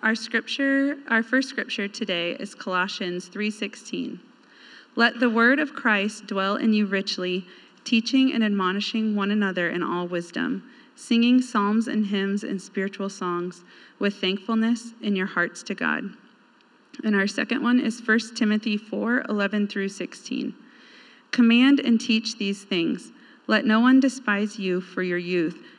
Our scripture, our first scripture today is Colossians 3:16. Let the word of Christ dwell in you richly, teaching and admonishing one another in all wisdom, singing psalms and hymns and spiritual songs with thankfulness in your hearts to God. And our second one is 1 Timothy 4 11 through 16. Command and teach these things. Let no one despise you for your youth,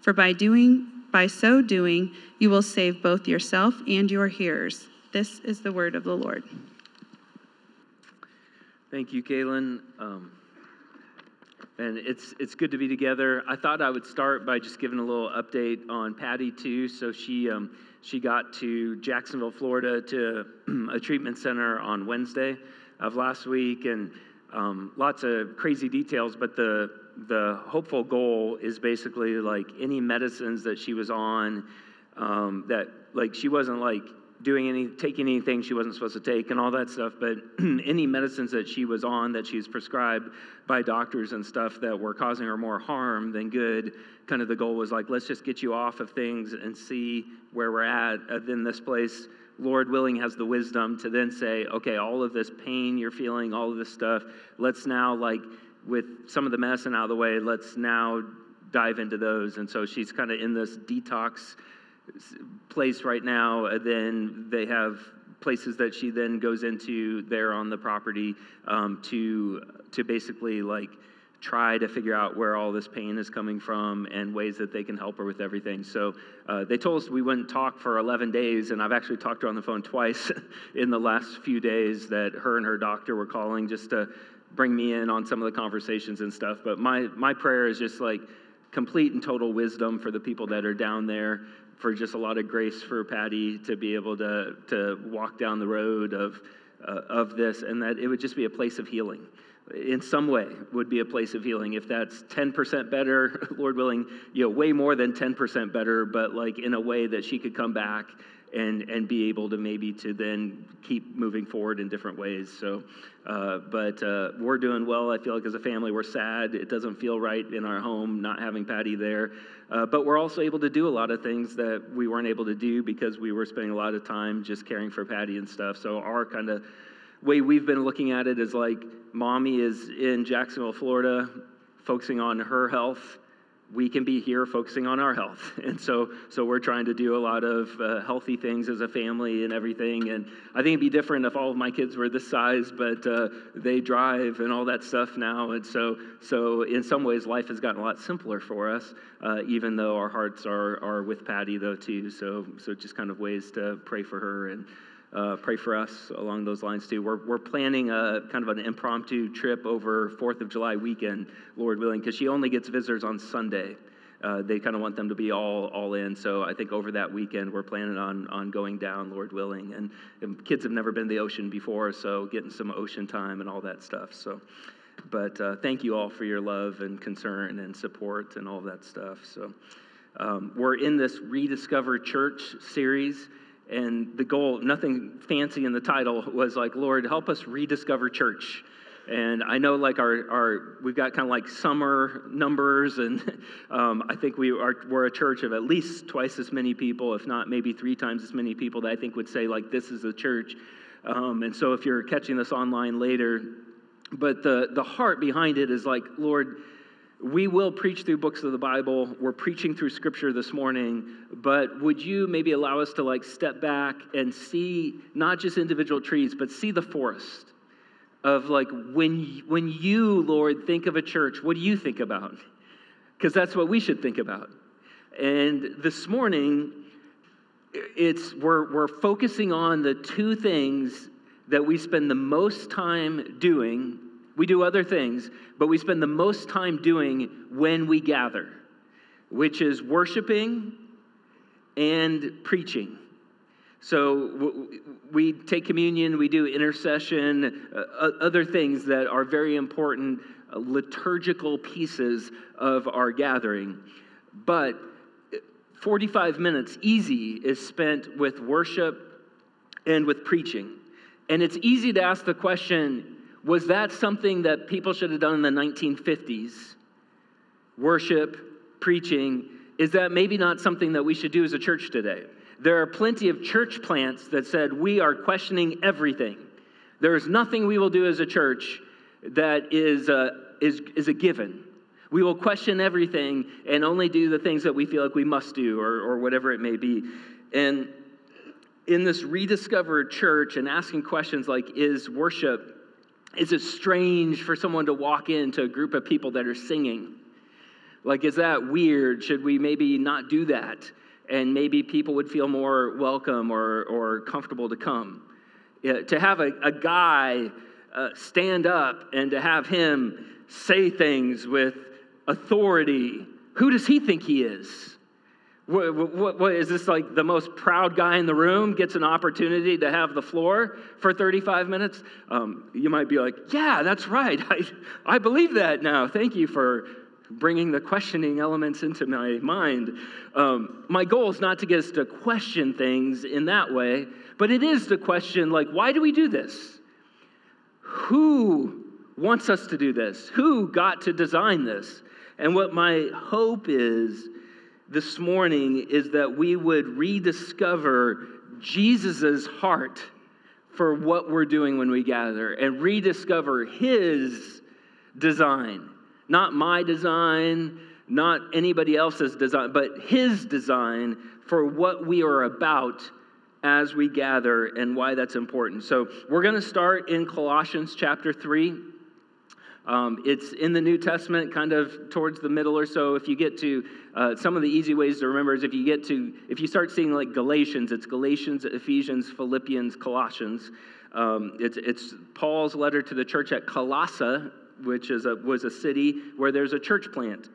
for by doing by so doing you will save both yourself and your hearers. This is the word of the Lord. Thank you, Kaylin. Um, and it's it's good to be together. I thought I would start by just giving a little update on Patty too. So she um, she got to Jacksonville, Florida, to a treatment center on Wednesday of last week, and um, lots of crazy details. But the the hopeful goal is basically like any medicines that she was on um, that like she wasn't like doing any taking anything she wasn't supposed to take and all that stuff but any medicines that she was on that she's prescribed by doctors and stuff that were causing her more harm than good kind of the goal was like let's just get you off of things and see where we're at uh, then this place. Lord willing has the wisdom to then say okay all of this pain you're feeling all of this stuff let's now like with some of the medicine out of the way let's now dive into those and so she's kind of in this detox place right now. Uh, then they have places that she then goes into there on the property um, to to basically like try to figure out where all this pain is coming from and ways that they can help her with everything. So uh, they told us we wouldn't talk for 11 days, and I've actually talked to her on the phone twice in the last few days that her and her doctor were calling just to bring me in on some of the conversations and stuff. But my my prayer is just like complete and total wisdom for the people that are down there for just a lot of grace for Patty to be able to, to walk down the road of, uh, of this, and that it would just be a place of healing. In some way, would be a place of healing. If that's 10% better, Lord willing, you know, way more than 10% better, but like in a way that she could come back and and be able to maybe to then keep moving forward in different ways. So, uh, but uh, we're doing well. I feel like as a family, we're sad. It doesn't feel right in our home not having Patty there. Uh, but we're also able to do a lot of things that we weren't able to do because we were spending a lot of time just caring for Patty and stuff. So our kind of way we've been looking at it is like mommy is in Jacksonville, Florida, focusing on her health we can be here focusing on our health. And so, so we're trying to do a lot of uh, healthy things as a family and everything. And I think it'd be different if all of my kids were this size, but uh, they drive and all that stuff now. And so, so in some ways, life has gotten a lot simpler for us, uh, even though our hearts are, are with Patty, though, too. So, so just kind of ways to pray for her and uh, pray for us along those lines too. We're, we're planning a kind of an impromptu trip over 4th of July weekend, Lord willing, because she only gets visitors on Sunday. Uh, they kind of want them to be all all in. So I think over that weekend we're planning on on going down, Lord willing. And, and kids have never been to the ocean before, so getting some ocean time and all that stuff. So, but uh, thank you all for your love and concern and support and all that stuff. So. Um, we're in this Rediscover Church series, and the goal, nothing fancy in the title, was like, Lord, help us rediscover church. And I know, like our, our we've got kind of like summer numbers, and um, I think we are we're a church of at least twice as many people, if not maybe three times as many people that I think would say like this is a church. Um, and so, if you're catching this online later, but the the heart behind it is like, Lord, we will preach through books of the Bible. We're preaching through scripture this morning, but would you maybe allow us to like step back and see not just individual trees, but see the forest of like when when you, Lord, think of a church, what do you think about? Because that's what we should think about. And this morning, it's we're we're focusing on the two things that we spend the most time doing we do other things, but we spend the most time doing when we gather, which is worshiping and preaching. So we take communion, we do intercession, uh, other things that are very important uh, liturgical pieces of our gathering. But 45 minutes, easy, is spent with worship and with preaching. And it's easy to ask the question was that something that people should have done in the 1950s? Worship, preaching, is that maybe not something that we should do as a church today? There are plenty of church plants that said, We are questioning everything. There is nothing we will do as a church that is a, is, is a given. We will question everything and only do the things that we feel like we must do or, or whatever it may be. And in this rediscovered church and asking questions like, Is worship, is it strange for someone to walk into a group of people that are singing? Like, is that weird? Should we maybe not do that? And maybe people would feel more welcome or, or comfortable to come. Yeah, to have a, a guy uh, stand up and to have him say things with authority, who does he think he is? What, what, what is this like the most proud guy in the room gets an opportunity to have the floor for 35 minutes? Um, you might be like, yeah, that's right. I, I believe that now. Thank you for bringing the questioning elements into my mind. Um, my goal is not to get us to question things in that way, but it is to question, like, why do we do this? Who wants us to do this? Who got to design this? And what my hope is this morning is that we would rediscover Jesus' heart for what we're doing when we gather and rediscover his design not my design, not anybody else's design, but His design for what we are about as we gather and why that's important. So we're going to start in Colossians chapter 3. Um, it's in the New Testament, kind of towards the middle or so. If you get to uh, some of the easy ways to remember is if you get to, if you start seeing like Galatians, it's Galatians, Ephesians, Philippians, Colossians. Um, it's, it's Paul's letter to the church at Colossae which is a, was a city where there's a church plant.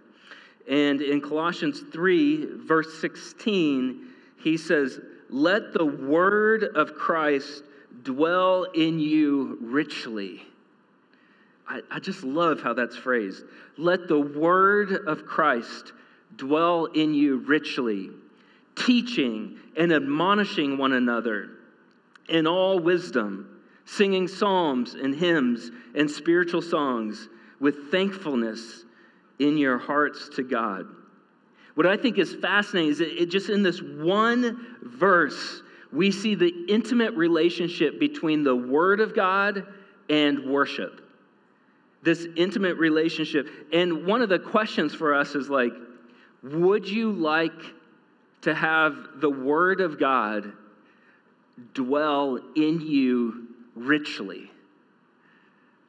And in Colossians 3, verse 16, he says, Let the word of Christ dwell in you richly. I, I just love how that's phrased. Let the word of Christ dwell in you richly, teaching and admonishing one another in all wisdom singing psalms and hymns and spiritual songs with thankfulness in your hearts to God. What I think is fascinating is that it just in this one verse, we see the intimate relationship between the Word of God and worship. This intimate relationship. And one of the questions for us is like, would you like to have the Word of God dwell in you richly.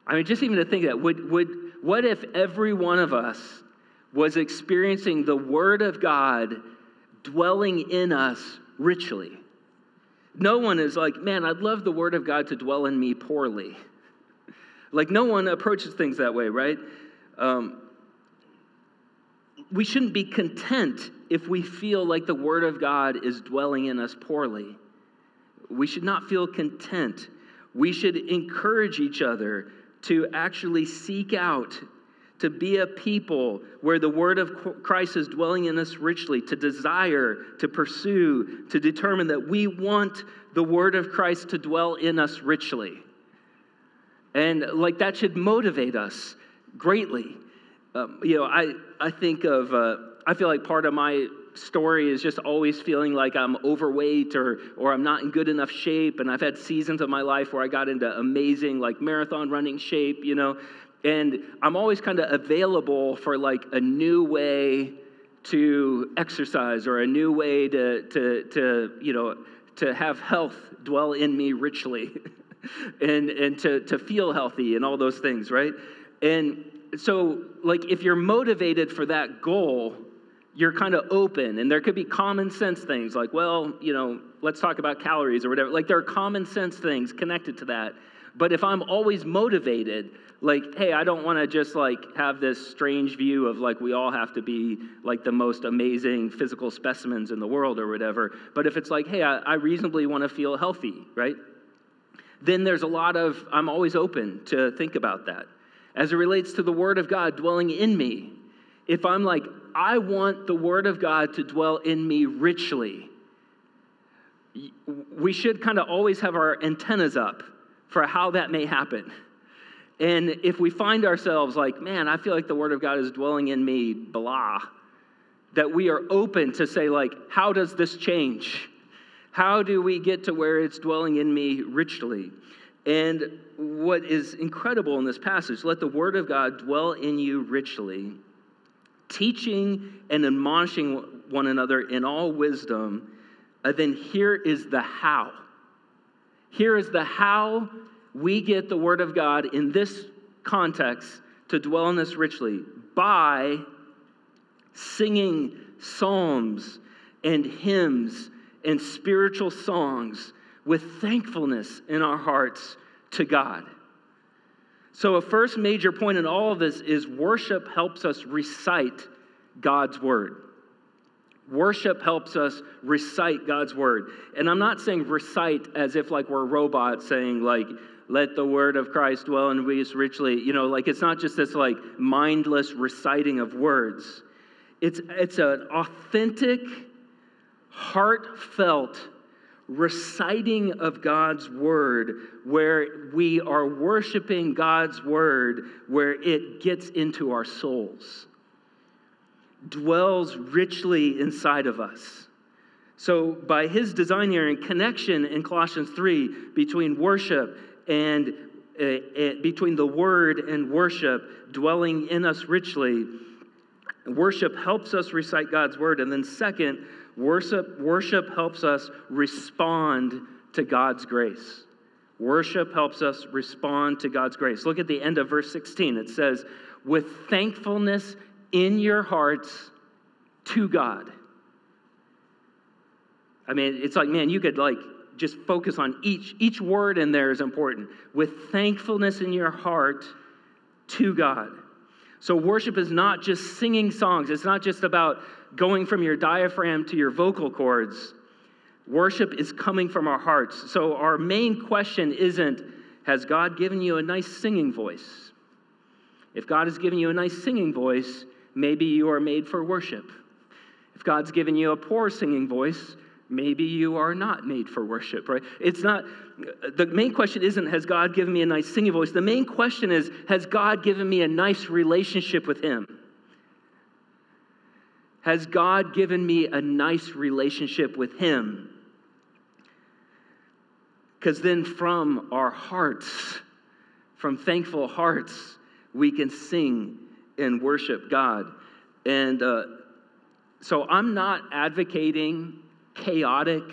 I mean, just even to think that, would, would, what if every one of us was experiencing the Word of God dwelling in us richly? No one is like, man, I'd love the Word of God to dwell in me poorly. Like, no one approaches things that way, right? Um, we shouldn't be content if we feel like the Word of God is dwelling in us poorly. We should not feel content we should encourage each other to actually seek out to be a people where the word of Christ is dwelling in us richly, to desire, to pursue, to determine that we want the word of Christ to dwell in us richly. And like that should motivate us greatly. Um, you know, I, I think of, uh, I feel like part of my story is just always feeling like I'm overweight or, or I'm not in good enough shape. And I've had seasons of my life where I got into amazing, like marathon running shape, you know. And I'm always kind of available for like a new way to exercise or a new way to, to, to you know, to have health dwell in me richly and, and to, to feel healthy and all those things, right? And so, like, if you're motivated for that goal, you're kind of open and there could be common sense things like well you know let's talk about calories or whatever like there are common sense things connected to that But if I'm always motivated, like, hey, I don't want to just like have this strange view of like we all have to be like the most amazing physical specimens in the world or whatever. But if it's like, hey, I, I reasonably want to feel healthy, right? Then there's a lot of, I'm always open to think about that. As it relates to the Word of God dwelling in me, if I'm like, I want the Word of God to dwell in me richly, we should kind of always have our antennas up for how that may happen. And if we find ourselves like, man, I feel like the Word of God is dwelling in me, blah, that we are open to say, like, how does this change? How do we get to where it's dwelling in me richly? And what is incredible in this passage, let the Word of God dwell in you richly, teaching and admonishing one another in all wisdom. And then here is the how. Here is the how we get the Word of God in this context to dwell in us richly by singing psalms and hymns and spiritual songs with thankfulness in our hearts to God. So, a first major point in all of this is worship helps us recite God's word. Worship helps us recite God's word. And I'm not saying recite as if like we're robots saying like let the word of Christ dwell in us richly. You know, like it's not just this like mindless reciting of words. It's it's an authentic, heartfelt reciting of God's word where we are worshiping God's word where it gets into our souls dwells richly inside of us. So, by his design here and connection in Colossians 3 between worship and uh, uh, between the word and worship dwelling in us richly, worship helps us recite God's word. And then, second, worship, worship helps us respond to God's grace. Worship helps us respond to God's grace. Look at the end of verse 16. It says, with thankfulness in your hearts to God. I mean, it's like, man, you could like just focus on each each word in there is important. With thankfulness in your heart to God. So worship is not just singing songs. It's not just about going from your diaphragm to your vocal cords. Worship is coming from our hearts. So our main question isn't has God given you a nice singing voice? If God has given you a nice singing voice, maybe you are made for worship. If God's given you a poor singing voice, maybe you are not made for worship, right? It's not, the main question isn't, has God given me a nice singing voice? The main question is, has God given me a nice relationship with Him? Has God given me a nice relationship with Him? Because then from our hearts, from thankful hearts, we can sing and worship God. And uh, so I'm not advocating chaotic.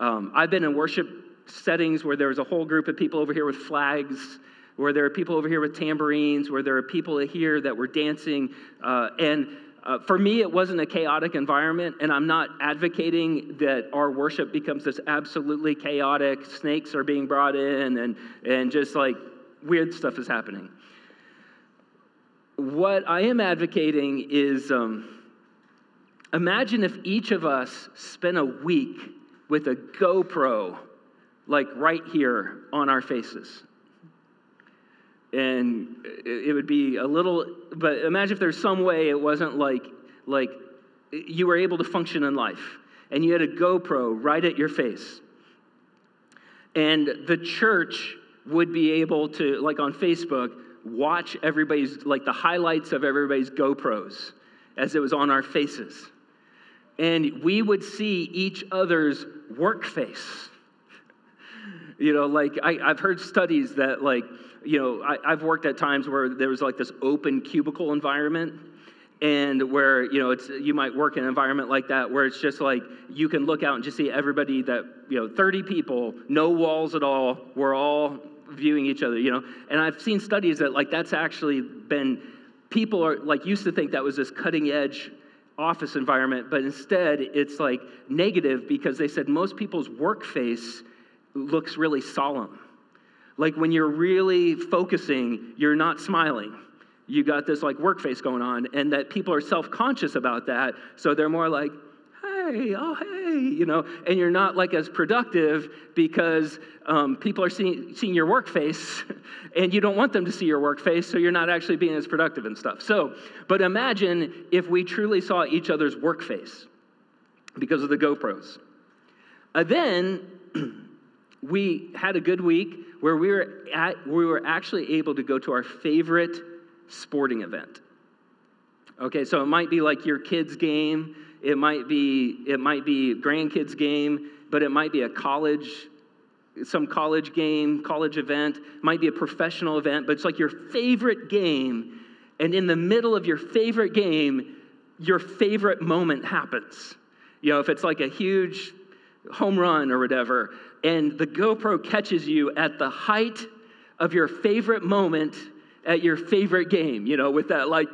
Um, I've been in worship settings where there was a whole group of people over here with flags, where there are people over here with tambourines, where there are people here that were dancing. Uh, and uh, for me, it wasn't a chaotic environment, and I'm not advocating that our worship becomes this absolutely chaotic. Snakes are being brought in, and, and just like weird stuff is happening what I am advocating is um, imagine if each of us spent a week with a GoPro, like right here on our faces. And it would be a little, but imagine if there's some way it wasn't like, like you were able to function in life and you had a GoPro right at your face. And the church would be able to, like on Facebook, watch everybody's, like the highlights of everybody's GoPros as it was on our faces. And we would see each other's work face. You know, like I, i've heard studies that, like, you know, I, I've worked at times where there was like this open cubicle environment and where you know it's you might work in an environment like that where it's just like you can look out and just see everybody that you know 30 people no walls at all we're all viewing each other, you know. And I've seen studies that like that's actually been people are like used to think that was this cutting edge office environment, but instead it's like negative because they said most people's work face looks really solemn. Like when you're really focusing, you're not smiling. You got this like work face going on, and that people are self conscious about that. So they're more like, hey, oh, hey, you know, and you're not like as productive because um, people are seeing, seeing your work face and you don't want them to see your work face, so you're not actually being as productive and stuff. So, but imagine if we truly saw each other's work face because of the GoPros. Uh, then we had a good week where we were, at, we were actually able to go to our favorite sporting event. Okay, so it might be like your kid's game it might be it might be grandkids game, but it might be a college some college game, college event, might be a professional event, but it's like your favorite game and in the middle of your favorite game, your favorite moment happens. You know, if it's like a huge home run or whatever, and the GoPro catches you at the height of your favorite moment at your favorite game, you know, with that like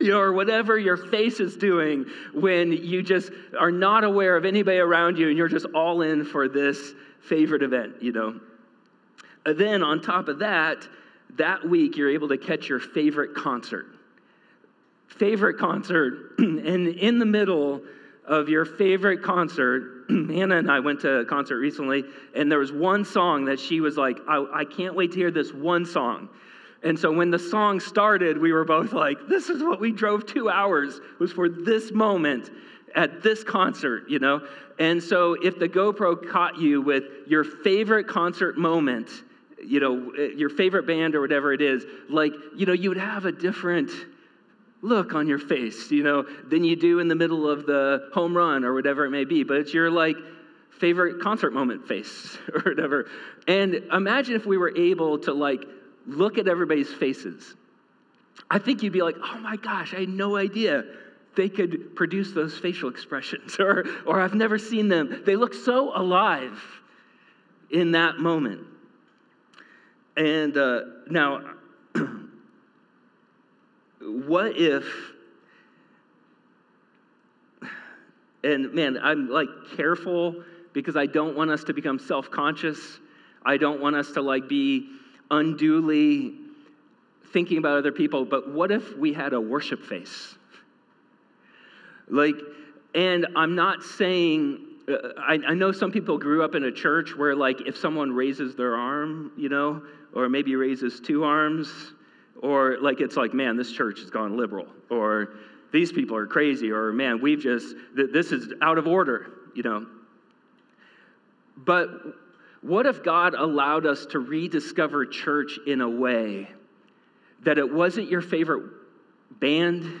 you know, or whatever your face is doing when you just are not aware of anybody around you and you're just all in for this favorite event, you know. And then on top of that, that week you're able to catch your favorite concert. Favorite concert, and in the middle of your favorite concert, Hannah and I went to a concert recently, and there was one song that she was like, I, I can't wait to hear this one song. And so when the song started, we were both like, this is what we drove two hours, was for this moment at this concert, you know? And so if the GoPro caught you with your favorite concert moment, you know, eh, your favorite band or whatever it is, like, you know, you would have a different look on your face, you know, than you do in the middle of the home run or whatever it may be. But it's your like favorite concert moment face or whatever. And imagine if we were able to like look at everybody's faces, I think you'd be like, oh my gosh, I had no idea they could produce those facial expressions, or, or I've never seen them. They look so alive in that moment. And uh, now, what if, and man, I'm like careful because I don't want us to become self conscious. I don't want us to like be unduly thinking about other people, but what if we had a worship face? Like, and I'm not saying, uh, I, I, know some people grew up in a church where, like, if someone raises their arm, you know, or maybe raises two arms, or like it's like, man, this church has gone liberal, or these people are crazy, or man, we've just, this is out of order, you know. But what if God allowed us to rediscover church in a way that it wasn't your favorite band,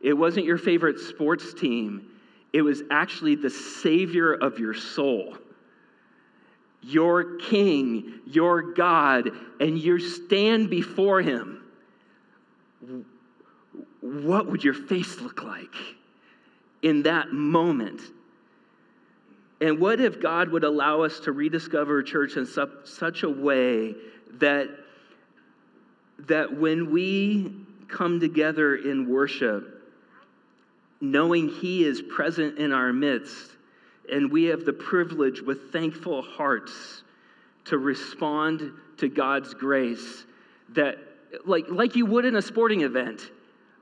it wasn't your favorite sports team, it was actually the Savior of your soul? Your King, your God, and you stand before Him. What would your face look like in that moment? And what if God would allow us to rediscover church in su- such a way that, that when we come together in worship, knowing He is present in our midst, and we have the privilege with thankful hearts to respond to God's grace, that like, like you would in a sporting event,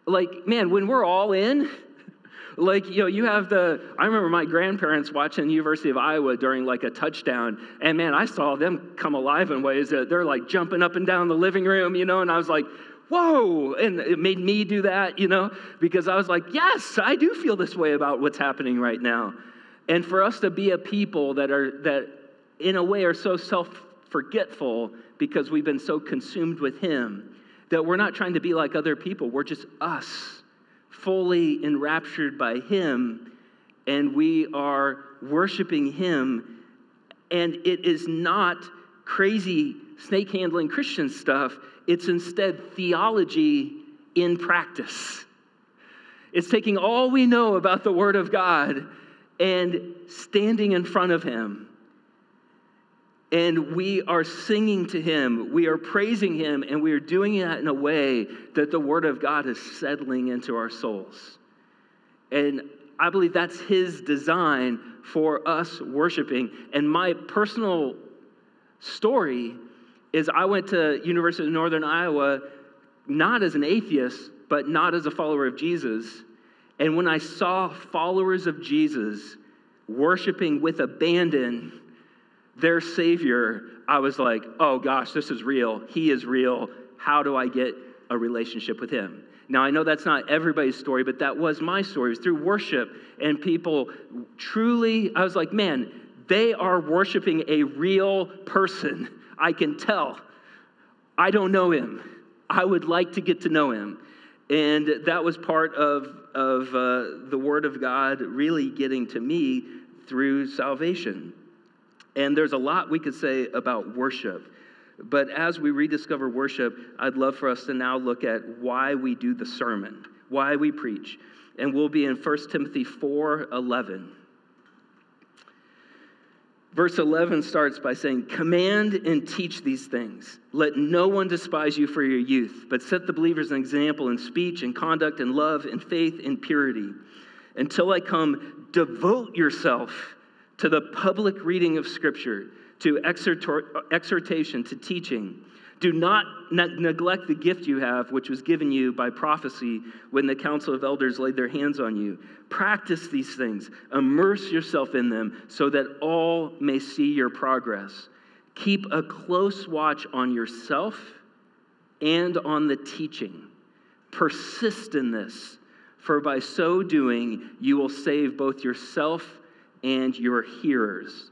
like, man, when we're all in, like, you know, you have the, I remember my grandparents watching University of Iowa during like a touchdown, and man, I saw them come alive in ways that they're like jumping up and down the living room, you know, and I was like, whoa, and it made me do that, you know, because I was like, yes, I do feel this way about what's happening right now. And for us to be a people that are, that in a way are so self forgetful because we've been so consumed with Him that we're not trying to be like other people, we're just us fully enraptured by Him, and we are worshiping Him. And it is not crazy snake handling Christian stuff, it's instead theology in practice. It's taking all we know about the Word of God and standing in front of Him and we are singing to him, we are praising him, and we are doing it in a way that the word of God is settling into our souls. And I believe that's his design for us worshiping. And my personal story is I went to University of Northern Iowa not as an atheist, but not as a follower of Jesus. And when I saw followers of Jesus worshiping with abandon their Savior, I was like, oh gosh, this is real. He is real. How do I get a relationship with Him? Now, I know that's not everybody's story, but that was my story. It was through worship and people truly, I was like, man, they are worshiping a real person. I can tell. I don't know him. I would like to get to know him. And that was part of, of uh, the Word of God really getting to me through salvation. And there's a lot we could say about worship. But as we rediscover worship, I'd love for us to now look at why we do the sermon, why we preach. And we'll be in 1 Timothy 4 11. Verse 11 starts by saying, Command and teach these things. Let no one despise you for your youth, but set the believers an example in speech and conduct and love and faith and purity. Until I come, devote yourself to the public reading of Scripture to exhortation, to teaching. Do not ne- neglect the gift you have, which was given you by prophecy when the council of elders laid their hands on you. Practice these things, immerse yourself in them, so that all may see your progress. Keep a close watch on yourself and on the teaching. Persist in this, for by so doing, you will save both yourself and your hearers.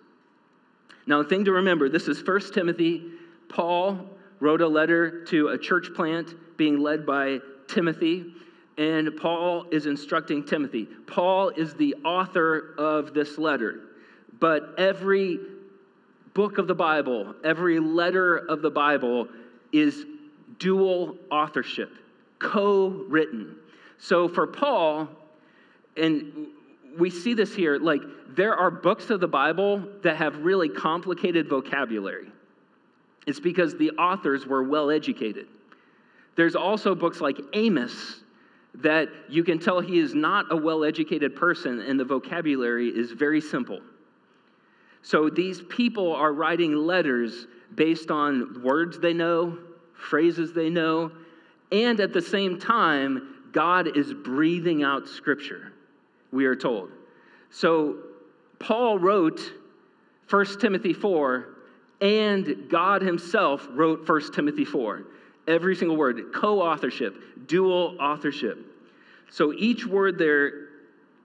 Now, the thing to remember this is 1 Timothy. Paul wrote a letter to a church plant being led by Timothy, and Paul is instructing Timothy. Paul is the author of this letter, but every book of the Bible, every letter of the Bible is dual authorship, co written. So for Paul, and we see this here like there are books of the bible that have really complicated vocabulary it's because the authors were well educated there's also books like amos that you can tell he is not a well educated person and the vocabulary is very simple so these people are writing letters based on words they know phrases they know and at the same time god is breathing out scripture we are told. So Paul wrote 1 Timothy 4, and God himself wrote 1 Timothy 4. Every single word, co authorship, dual authorship. So each word there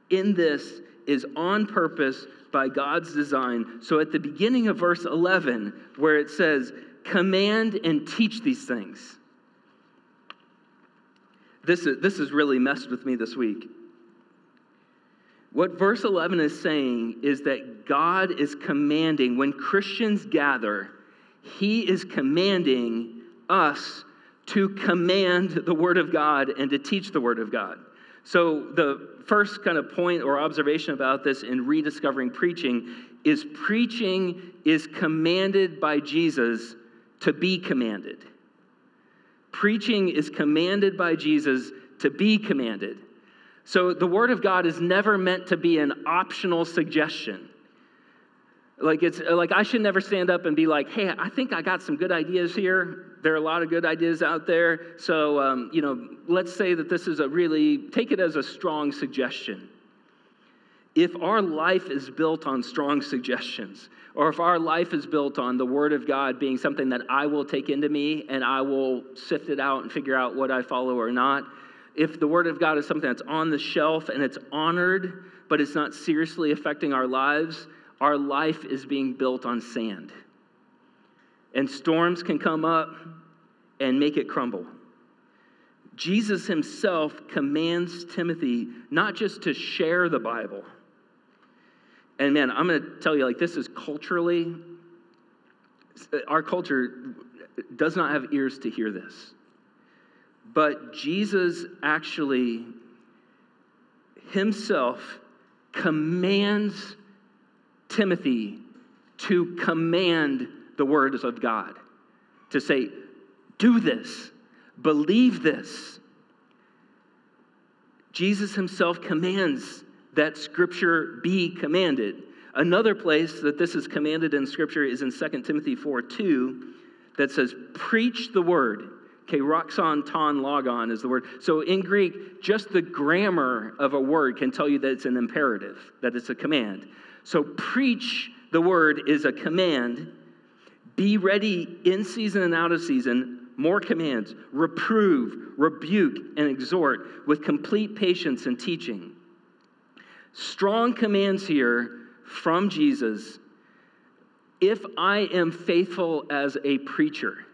in this is on purpose by God's design. So at the beginning of verse 11, where it says, command and teach these things. This is, this has really messed with me this week. What verse 11 is saying is that God is commanding, when Christians gather, He is commanding us to command the Word of God and to teach the Word of God. So, the first kind of point or observation about this in rediscovering preaching is preaching is commanded by Jesus to be commanded. Preaching is commanded by Jesus to be commanded. So the Word of God is never meant to be an optional suggestion. Like it's like I should never stand up and be like, "Hey, I think I got some good ideas here. There are a lot of good ideas out there. So, um, you know, let's say that this is a really take it as a strong suggestion. If our life is built on strong suggestions, or if our life is built on the Word of God being something that I will take into me and I will sift it out and figure out what I follow or not, if the Word of God is something that's on the shelf and it's honored, but it's not seriously affecting our lives, our life is being built on sand. And storms can come up and make it crumble. Jesus himself commands Timothy not just to share the Bible. And man, I'm going to tell you, like, this is culturally, our culture does not have ears to hear this. But Jesus actually himself commands Timothy to command the words of God, to say, do this, believe this. Jesus himself commands that scripture be commanded. Another place that this is commanded in scripture is in 2 Timothy 4 2. that says, preach the word. Okay, roxon ton logon is the word. So in Greek, just the grammar of a word can tell you that it's an imperative, that it's a command. So preach the word is a command. Be ready in season and out of season. More commands. Reprove, rebuke, and exhort with complete patience and teaching. Strong commands here from Jesus. If I am faithful as a preacher,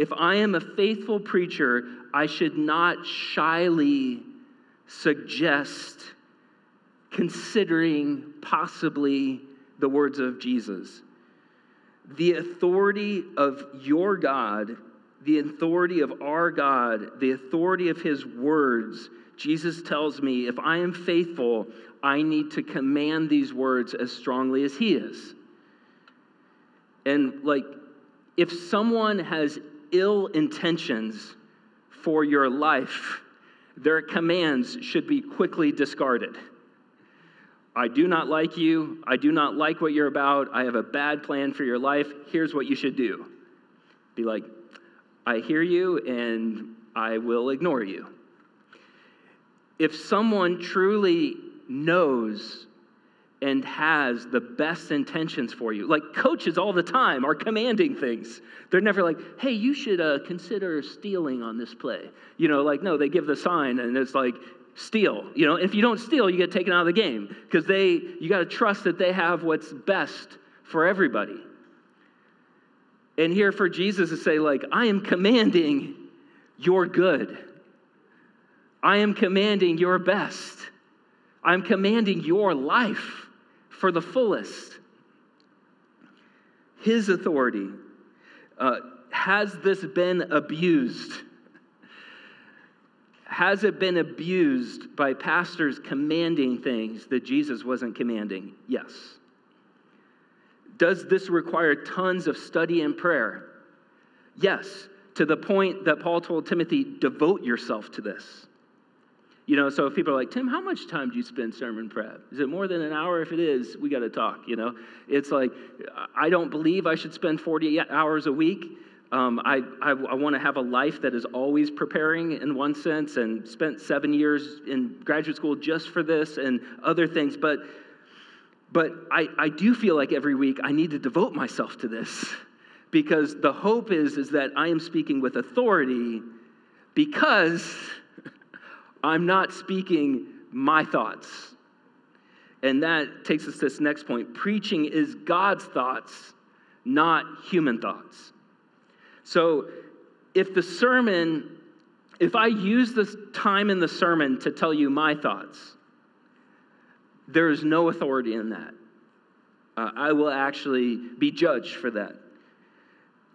if I am a faithful preacher, I should not shyly suggest considering possibly the words of Jesus. The authority of your God, the authority of our God, the authority of His words, Jesus tells me if I am faithful, I need to command these words as strongly as He is. And like, if someone has ill intentions for your life, their commands should be quickly discarded. I do not like you. I do not like what you're about. I have a bad plan for your life. Here's what you should do. Be like, I hear you and I will ignore you. If someone truly knows and has the best intentions for you. Like coaches all the time are commanding things. They're never like, hey, you should uh, consider stealing on this play. You know, like, no, they give the sign and it's like, steal. You know, if you don't steal, you get taken out of the game because they, you got to trust that they have what's best for everybody. And here for Jesus to say, like, I am commanding your good. I am commanding your best. I'm commanding your life for the fullest. His authority. Uh, has this been abused? Has it been abused by pastors commanding things that Jesus wasn't commanding? Yes. Does this require tons of study and prayer? Yes, to the point that Paul told Timothy, devote yourself to this. You know, so if people are like, Tim, how much time do you spend sermon prep? Is it more than an hour? If it is, we got to talk, you know? It's like, I don't believe I should spend 40 hours a week. Um, I, I, I want to have a life that is always preparing in one sense and spent seven years in graduate school just for this and other things. But, but I, I do feel like every week I need to devote myself to this because the hope is, is that I am speaking with authority because I'm not speaking my thoughts. And that takes us to this next point. Preaching is God's thoughts, not human thoughts. So if the sermon, if I use this time in the sermon to tell you my thoughts, there is no authority in that. Uh, I will actually be judged for that.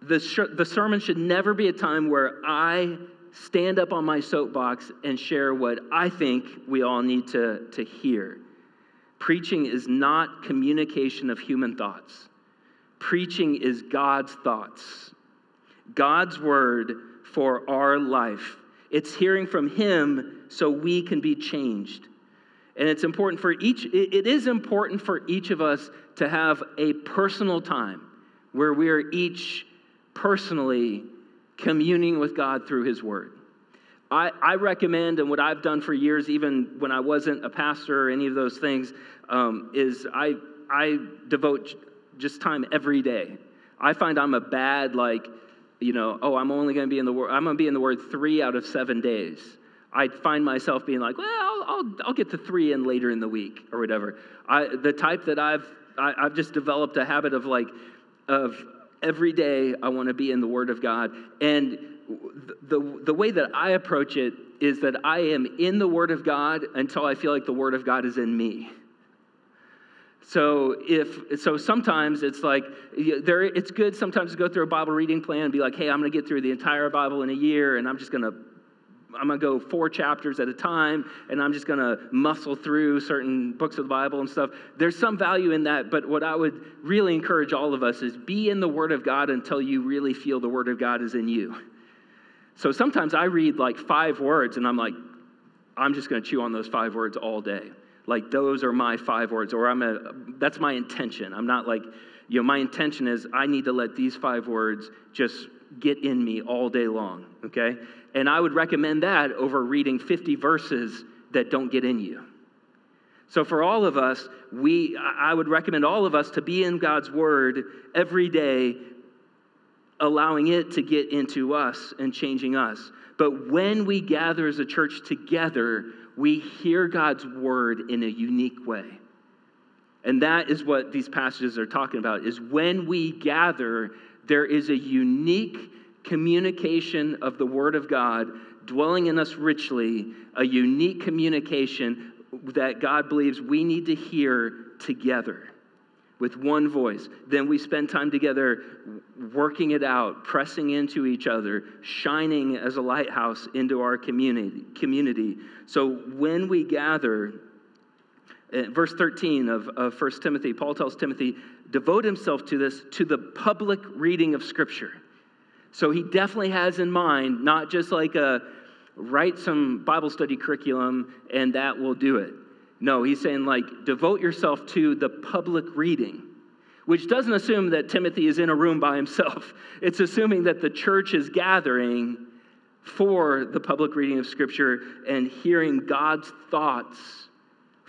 The, sh- the sermon should never be a time where I stand up on my soapbox and share what I think we all need to, to hear. Preaching is not communication of human thoughts, preaching is God's thoughts, God's word for our life. It's hearing from Him so we can be changed. And it's important for each, it is important for each of us to have a personal time where we are each personally communing with God through His Word. I, I, recommend, and what I've done for years, even when I wasn't a pastor or any of those things, um, is I, I devote just time every day. I find I'm a bad, like, you know, oh, I'm only going to be in the word, I'm going to be in the word three out of seven days. I find myself being like, well, I'll, I'll, I'll get the three in later in the week or whatever. I, the type that I've, I, have i have just developed a habit of like, of every day I want to be in the Word of God. And the, the way that I approach it is that I am in the Word of God until I feel like the Word of God is in me. So if so, sometimes it's like there. It's good sometimes to go through a Bible reading plan and be like, "Hey, I'm going to get through the entire Bible in a year, and I'm just going to I'm going to go four chapters at a time and I'm just going to muscle through certain books of the Bible and stuff. There's some value in that, but what I would really encourage all of us is be in the Word of God until you really feel the Word of God is in you. So sometimes I read like five words and I'm like, I'm just going to chew on those five words all day. Like those are my five words, or I'm a, that's my intention. I'm not like, you know, my intention is I need to let these five words just get in me all day long, okay? And I would recommend that over reading 50 verses that don't get in you. So for all of us, we I would recommend all of us to be in God's word every day allowing it to get into us and changing us. But when we gather as a church together, we hear God's word in a unique way. And that is what these passages are talking about is when we gather, there is a unique communication of the word of God dwelling in us richly, a unique communication that God believes we need to hear together with one voice. Then we spend time together working it out, pressing into each other, shining as a lighthouse into our community. community. So when we gather, uh, verse 13 of, of 1 Timothy, Paul tells Timothy, devote himself to this, to the public reading of Scripture. So he definitely has in mind not just like a write some Bible study curriculum and that will do it. No, he's saying, like, devote yourself to the public reading, which doesn't assume that Timothy is in a room by himself. It's assuming that the church is gathering for the public reading of Scripture and hearing God's thoughts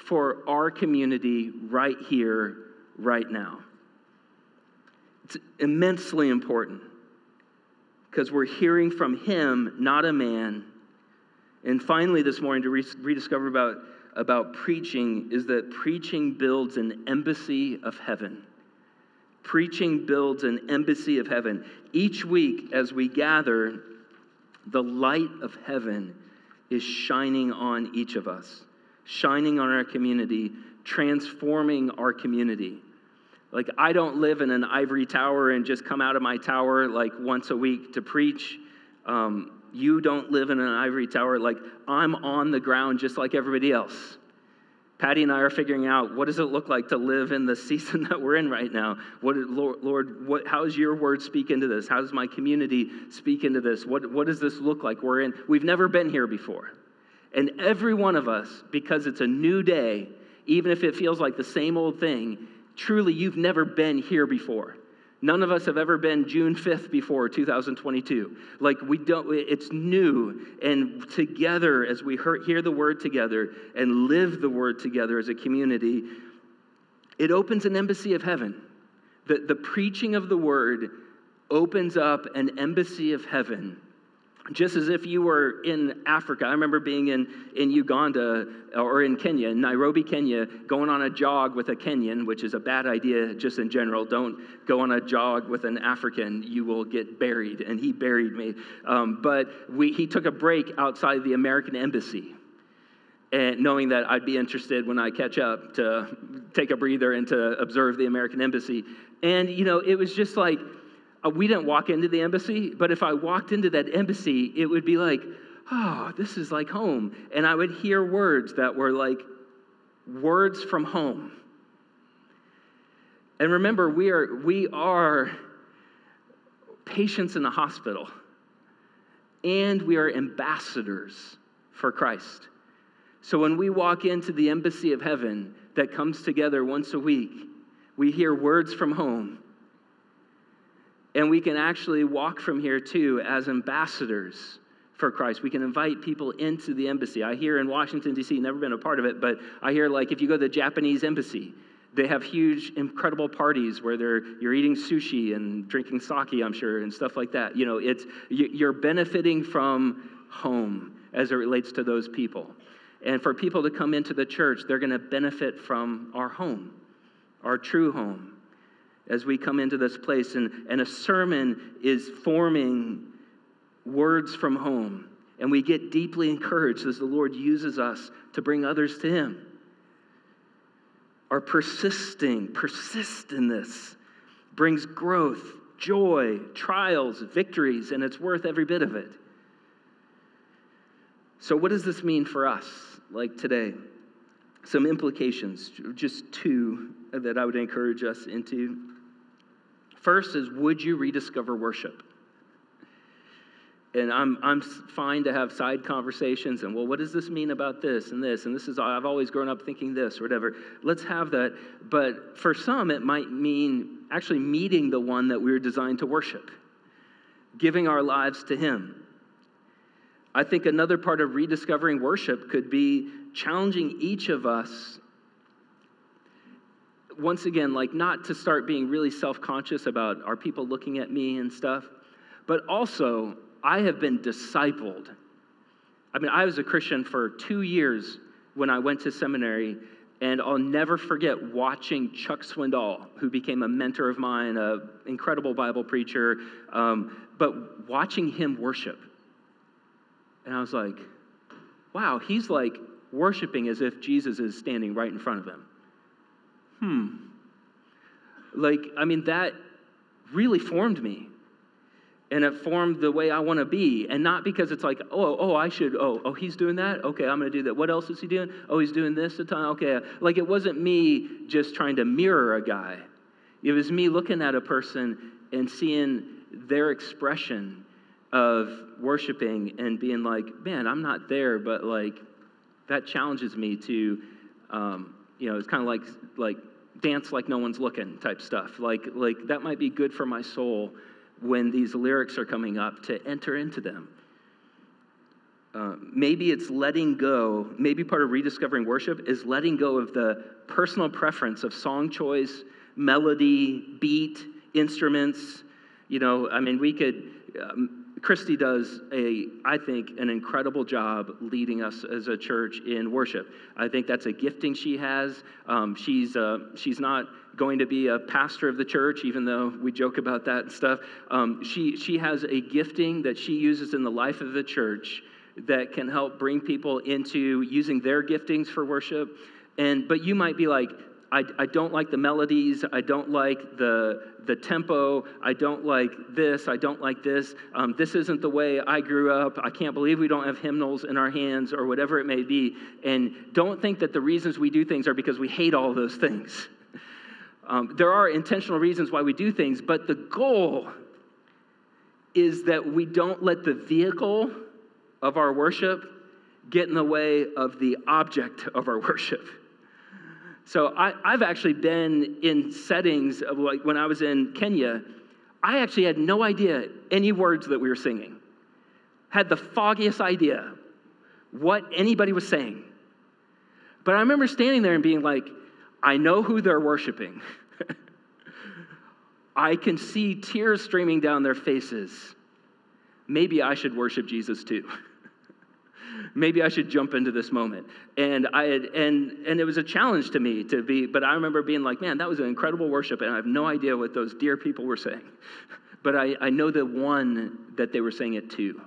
for our community right here, right now. It's immensely important because we're hearing from Him, not a man. And finally, this morning, to rediscover about about preaching is that preaching builds an embassy of heaven. Preaching builds an embassy of heaven. Each week, as we gather, the light of heaven is shining on each of us, shining on our community, transforming our community. Like, I don't live in an ivory tower and just come out of my tower like once a week to preach. Um, you don't live in an ivory tower. Like, I'm on the ground just like everybody else. Patty and I are figuring out what does it look like to live in the season that we're in right now. What, Lord, Lord what, how does your word speak into this? How does my community speak into this? What, what does this look like? We're in. We've never been here before, and every one of us, because it's a new day, even if it feels like the same old thing, truly you've never been here before. None of us have ever been June 5th before 2022. Like we don't, it's new. And together, as we hear the word together and live the word together as a community, it opens an embassy of heaven. The, the preaching of the word opens up an embassy of heaven just as if you were in Africa. I remember being in, in Uganda or in Kenya, Nairobi, Kenya, going on a jog with a Kenyan, which is a bad idea just in general. Don't go on a jog with an African, you will get buried. And he buried me. Um, but we, he took a break outside the American embassy. And knowing that I'd be interested when I catch up to take a breather and to observe the American embassy. And, you know, it was just like, uh, Uh, we didn't walk into the embassy, but if I walked into that embassy, it would be like, oh, this is like home. And I would hear words that were like words from home. And remember, we are, we are patients in the hospital, and we are ambassadors for Christ. So when we walk into the embassy of heaven that comes together once a week, we hear words from home and we can actually walk from here too as ambassadors for Christ. We can invite people into the embassy. I hear in Washington, D.C., never been a part of it, but I hear like if you go to the Japanese embassy, they have huge, incredible parties where they're, you're eating sushi and drinking sake, I'm sure, and stuff like that. You know, it's, you're benefiting from home as it relates to those people. And for people to come into the church, they're going to benefit from our home, our true home as we come into this place, and, and a sermon is forming words from home. And we get deeply encouraged as the Lord uses us to bring others to Him. Our persisting, persist in this brings growth, joy, trials, victories, and it's worth every bit of it. So, what does this mean for us, like today? Some implications, just two that I would encourage us into. First is would you rediscover worship? and I'm, I'm fine to have side conversations and well what does this mean about this and this? And this is i've always grown up thinking this or whatever. Let's have that. But for some it might mean actually meeting the one that we were designed to worship giving our lives to him. I think another part of rediscovering worship could be challenging each of us once again like not to start being really self-conscious about are people looking at me and stuff but also I have been discipled. I mean, I was a Christian for two years when I went to seminary, and I'll never forget watching Chuck Swindoll, who became a mentor of mine, an incredible Bible preacher, um, but watching him worship. And I was like, wow, he's like worshiping as if Jesus is standing right in front of him. Hmm. Like, I mean, that really formed me and it formed the way I want to be. And not because it's like, oh, oh, I should, oh, oh, he's doing that? Okay, I'm going to do that. What else is he doing? Oh, he's doing this at time. Okay. Like it wasn't me just trying to mirror a guy. It was me looking at a person and seeing their expression of worshiping and being like, man, I'm not there, but like that challenges me to, um, you know, it's kind of like like dance like no one's looking type stuff. Like like that might be good for my soul when these lyrics are coming up to enter into them. Uh, maybe it's letting go, maybe part of rediscovering worship is letting go of the personal preference of song choice, melody, beat, instruments. You know, I mean, we could, um, Christy does a, I think, an incredible job leading us as a church in worship. I think that's a gifting she has. Um, she's uh, she's not going to be a pastor of the church, even though we joke about that and stuff. Um, she she has a gifting that she uses in the life of the church that can help bring people into using their giftings for worship. And but you might be like, I, I don't like the melodies. I don't like the, the tempo. I don't like this. I don't like this. Um, this isn't the way I grew up. I can't believe we don't have hymnals in our hands or whatever it may be. And don't think that the reasons we do things are because we hate all those things. Um, there are intentional reasons why we do things, but the goal is that we don't let the vehicle of our worship get in the way of the object of our worship. So I, have actually been in settings of like when I was in Kenya, I actually had no idea any words that we were singing. Had the foggiest idea what anybody was saying. But I remember standing there and being like, I know who they're worshiping. I can see tears streaming down their faces. Maybe I should worship Jesus too. maybe I should jump into this moment. And I had, and and it was a challenge to me to be, but I remember being like, man, that was an incredible worship, and I have no idea what those dear people were saying. But I, I know the one that they were saying it to.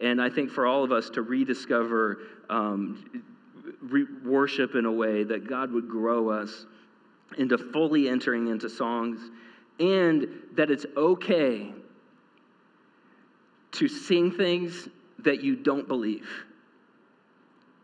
And I think for all of us to rediscover um, re- worship in a way that God would grow us into fully entering into songs, and that it's okay to sing things that you don't believe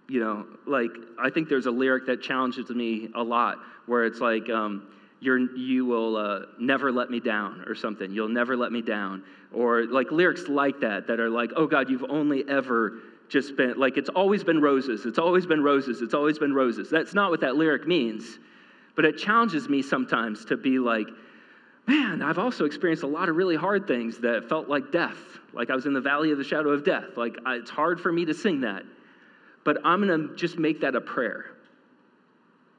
you know, like I think there's a lyric that challenges me a lot where it's like, um, you're, you will uh, never let me down or something. You'll never let me down. Or like lyrics like that that are like, oh God, you've only ever just been, like, it's always been roses. It's always been roses. It's always been roses. That's not what that lyric means. But it challenges me sometimes to be like, man, I've also experienced a lot of really hard things that felt like death. Like I was in the valley of the shadow of death. Like I, it's hard for me to sing that but I'm going to just make that a prayer.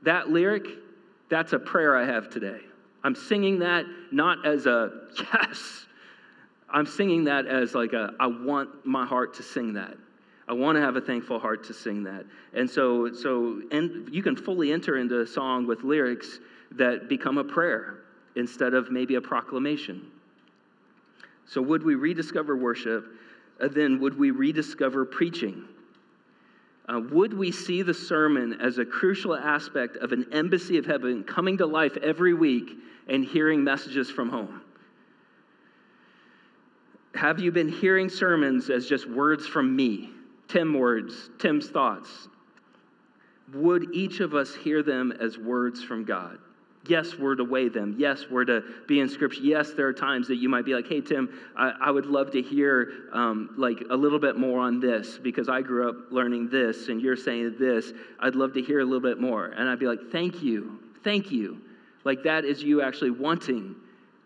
That lyric, that's a prayer I have today. I'm singing that not as a yes. I'm singing that as like a I want my heart to sing that. I want to have a thankful heart to sing that. And so so and you can fully enter into a song with lyrics that become a prayer instead of maybe a proclamation. So would we rediscover worship? And then would we rediscover preaching? Uh, would we see the sermon as a crucial aspect of an embassy of heaven coming to life every week and hearing messages from home? Have you been hearing sermons as just words from me, Tim words, Tim's thoughts? Would each of us hear them as words from God? Yes, we're to weigh them. Yes, we're to be in Scripture. Yes, there are times that you might be like, "Hey, Tim, I, I would love to hear um, like a little bit more on this because I grew up learning this, and you're saying this. I'd love to hear a little bit more." And I'd be like, "Thank you, thank you." Like that is you actually wanting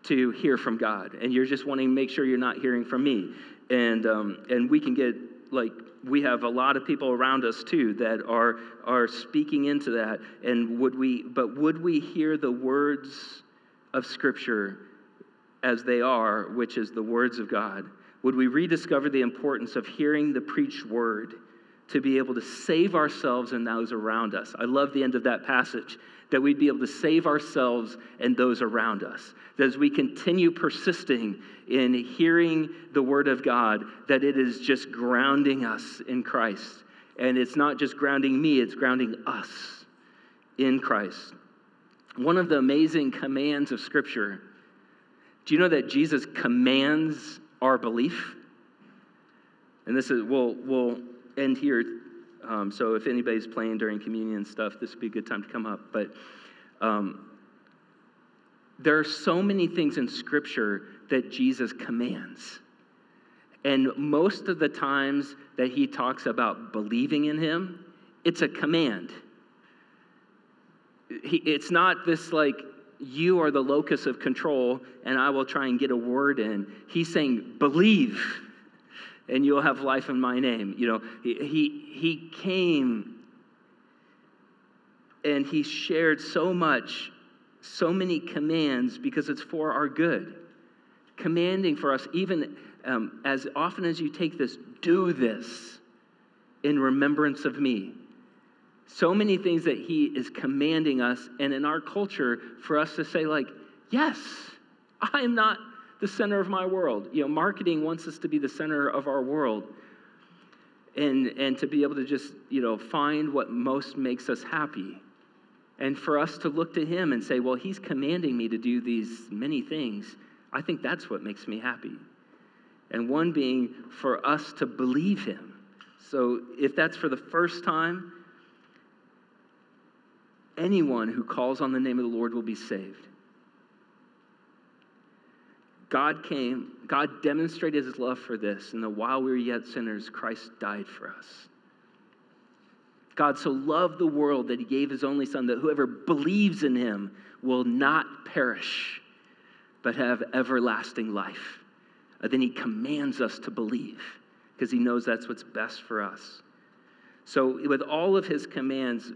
to hear from God, and you're just wanting to make sure you're not hearing from me. And um, and we can get like we have a lot of people around us too that are are speaking into that. And would we but would we hear the words of scripture as they are which is the words of god? Would we rediscover the importance of hearing the preached word to be able to save ourselves and those around us? I love the end of that passage that we'd be able to save ourselves and those around us. That as we continue persisting in hearing the Word of God, that it is just grounding us in Christ. And it's not just grounding me, it's grounding us in Christ. One of the amazing commands of Scripture do you know that Jesus commands our belief? And this is, we'll, we'll end here um, so if anybody's playing during communion stuff, this would be a good time to come up. But um, there are so many things in Scripture that Jesus commands. And most of the times that he talks about believing in him, it's a command. He, it's not this like, you are the locus of control and I will try and get a word in. He's saying, believe and you'll have life in my name. You know, he, he, he came and he shared so much, so many commands because it's for our good. Commanding for us, even um, as often as you take this, do this in remembrance of me. So many things that he is commanding us, and in our culture, for us to say, like, yes, I am not the center of my world. You know, marketing wants us to be the center of our world. And, and to be able to just, you know, find what most makes us happy. And for us to look to him and say, well, he's commanding me to do these many things. I think that's what makes me happy. And one being for us to believe him. So if that's for the first time, anyone who calls on the name of the Lord will be saved. God came, God demonstrated his love for this, and that while we were yet sinners, Christ died for us. God so loved the world that he gave his only son, that whoever believes in him will not perish, but have everlasting life. And then he commands us to believe because he knows that's what's best for us. So, with all of his commands,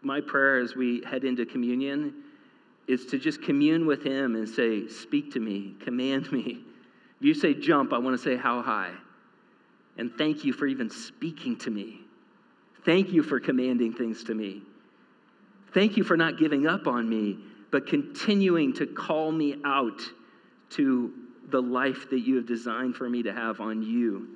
my prayer as we head into communion is to just commune with Him and say, Speak to me, command me. If you say jump, I want to say how high. And thank you for even speaking to me. Thank you for commanding things to me. Thank you for not giving up on me, but continuing to call me out to the life that you have designed for me to have on you.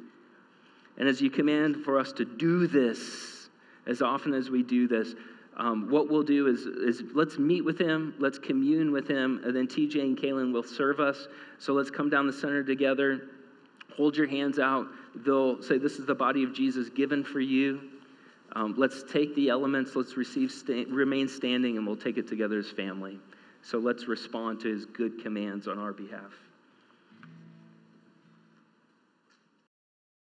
And as you command for us to do this, as often as we do this, um, what we'll do is, is let's meet with him, let's commune with him, and then TJ and Kaylin will serve us. So let's come down the center together. Hold your hands out. They'll say, This is the body of Jesus given for you. Um, let's take the elements, let's receive, sta- remain standing, and we'll take it together as family. So let's respond to his good commands on our behalf.